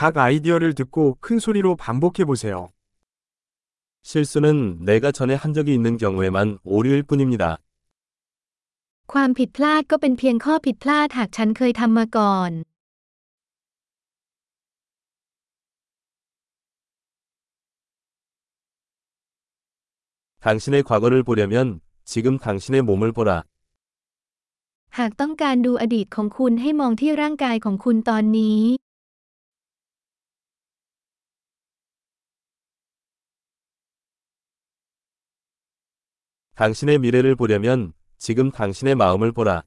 각 아이디어를 듣고 큰 소리로 반복해 보세요. 실수는 내가 전에 한 적이 있는 경우에만 오류일 뿐입니다. ความผิดพลาดก็เป็นเพียงข้อผิดพลาดหากฉันเคยทำมาก่อน 당신의 과거를 보려면 지금 당신의 몸을 보라. หากต้องการดูอดีตของคุณให้มองที่ร่างกายของคุณตอนนี้ 당신의 미래를 보려면 지금 당신의 마음을 보라.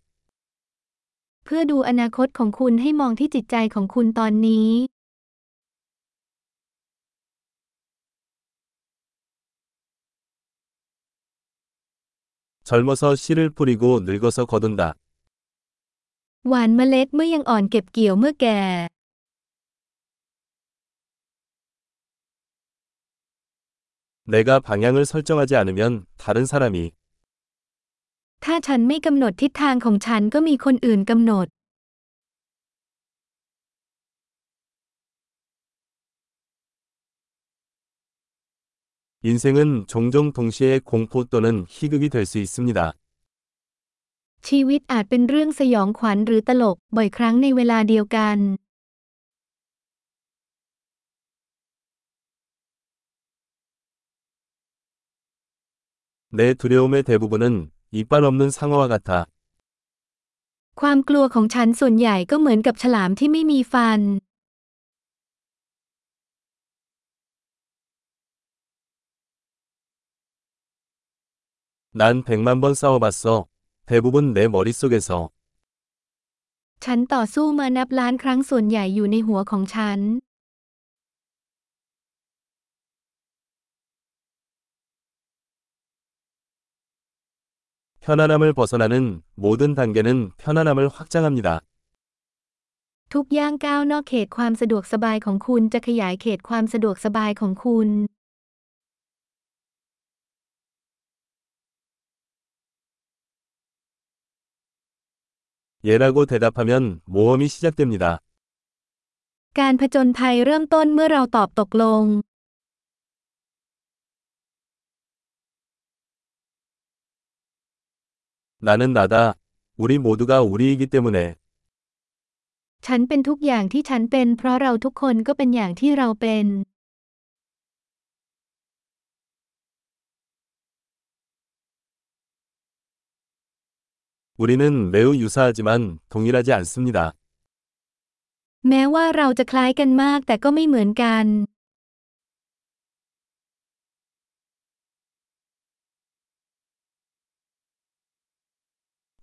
เพื่อดูอนาคตของคุณให้มองที่จิตใจของคุณตอนนี้ 젊어서 씨를 뿌리고 늙어서 거둔다. หว่านเมล็ดเมื่อยังอ่อนเก็บเกี่ยวเมื่อแก่ 내가 방향을 설정하지 않으면 다른 사람이 ถ้าฉันไม่กำหนดทิศทางของฉันก็มีคนอื่นกำหนด 인생은 종종 동시에 공포 또는 희극이 될 수 있습니다. ชีวิตอาจเป็นเรื่องสยองขวัญหรือตลก บ่อยครั้งในเวลาเดียวกัน 내 두려움의 대부분은 이빨 없는 상어와 같아. ความกลัวของฉันส่วนใหญ่ก็เหมือนกับฉลามที่ไม่มีฟัน 난 백만 번 싸워봤어. 대부분 내 머릿속에서. ฉันต่อสู้มานับล้านครั้งส่วนใหญ่อยู่ในหัวของฉัน 편안함을 벗어나는 모든 단계는 편안함을 확장합니다. ทุกย่างก้าวนอกเขตความสะดวกสบายของคุณจะขยายเขตความสะดวกสบายของคุณ 예라고 대답하면 모험이 시작됩니다. การผจญภัยเริ่มต้นเมื่อเราตอบตกลง 나는 나다. 우리 모두가 우리이기 때문에 ฉันเป็นทุกอย่างที่ฉันเป็น เพราะเราทุกคนก็เป็นอย่างที่เราเป็น 우리는 매우 유사하지만 동일하지 않습니다. แม้ว่าเราจะคล้ายกันมากแต่ก็ไม่เหมือนกัน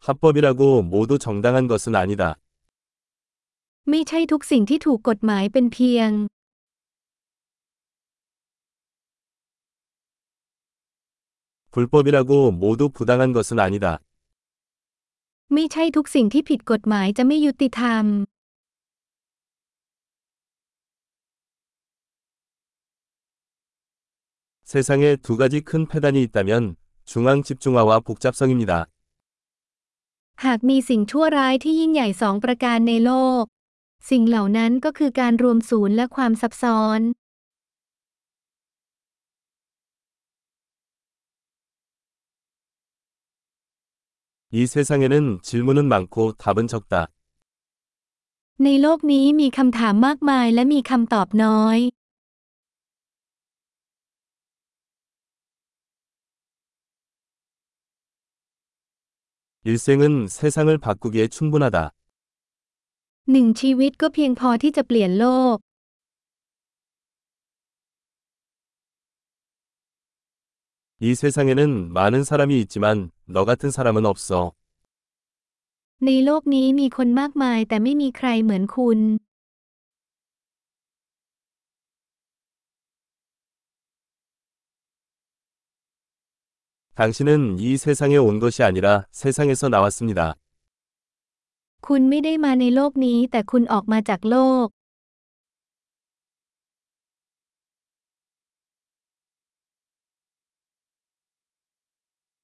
합법이라고 모두 정당한 것은 아니다. ไม่ใช่ทุกสิ่งที่ถูกกฎหมายเป็นเพียง 불법이라고 모두 부당한 것은 아니다. ไม่ใช่ทุกสิ่งที่ผิดกฎหมายจะไม่ยุติธรรม 세상에 두 가지 큰 폐단이 있다면 중앙 집중화와 복잡성입니다. หากมีสิ่งชั่วร้ายที่ยิ่งใหญ่สองประการในโลก สิ่งเหล่านั้นก็คือการรวมศูนย์และความซับซ้อน 이 세상에는 질문은 많고 답은 적다. ในโลกนี้มีคำถามมากมายและมีคำตอบน้อย 일생은 세상을 바꾸기에 충분하다. หนึ่งชีวิตก็เพียงพอที่จะเปลี่ยนโลก 이 세상에는 많은 사람이 있지만 너 같은 사람은 없어. ในโลกนี้มีคนมากมายแต่ไม่มีใครเหมือนคุณ 당신은 이 세상에 온 것이 아니라 세상에서 나왔습니다. คุณไม่ได้มาในโลกนี้แต่คุณออกมาจากโลก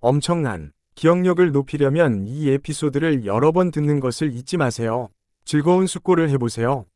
엄청난 기억력을 높이려면 이 에피소드를 여러 번 듣는 것을 잊지 마세요. 즐거운 숙고를 해보세요.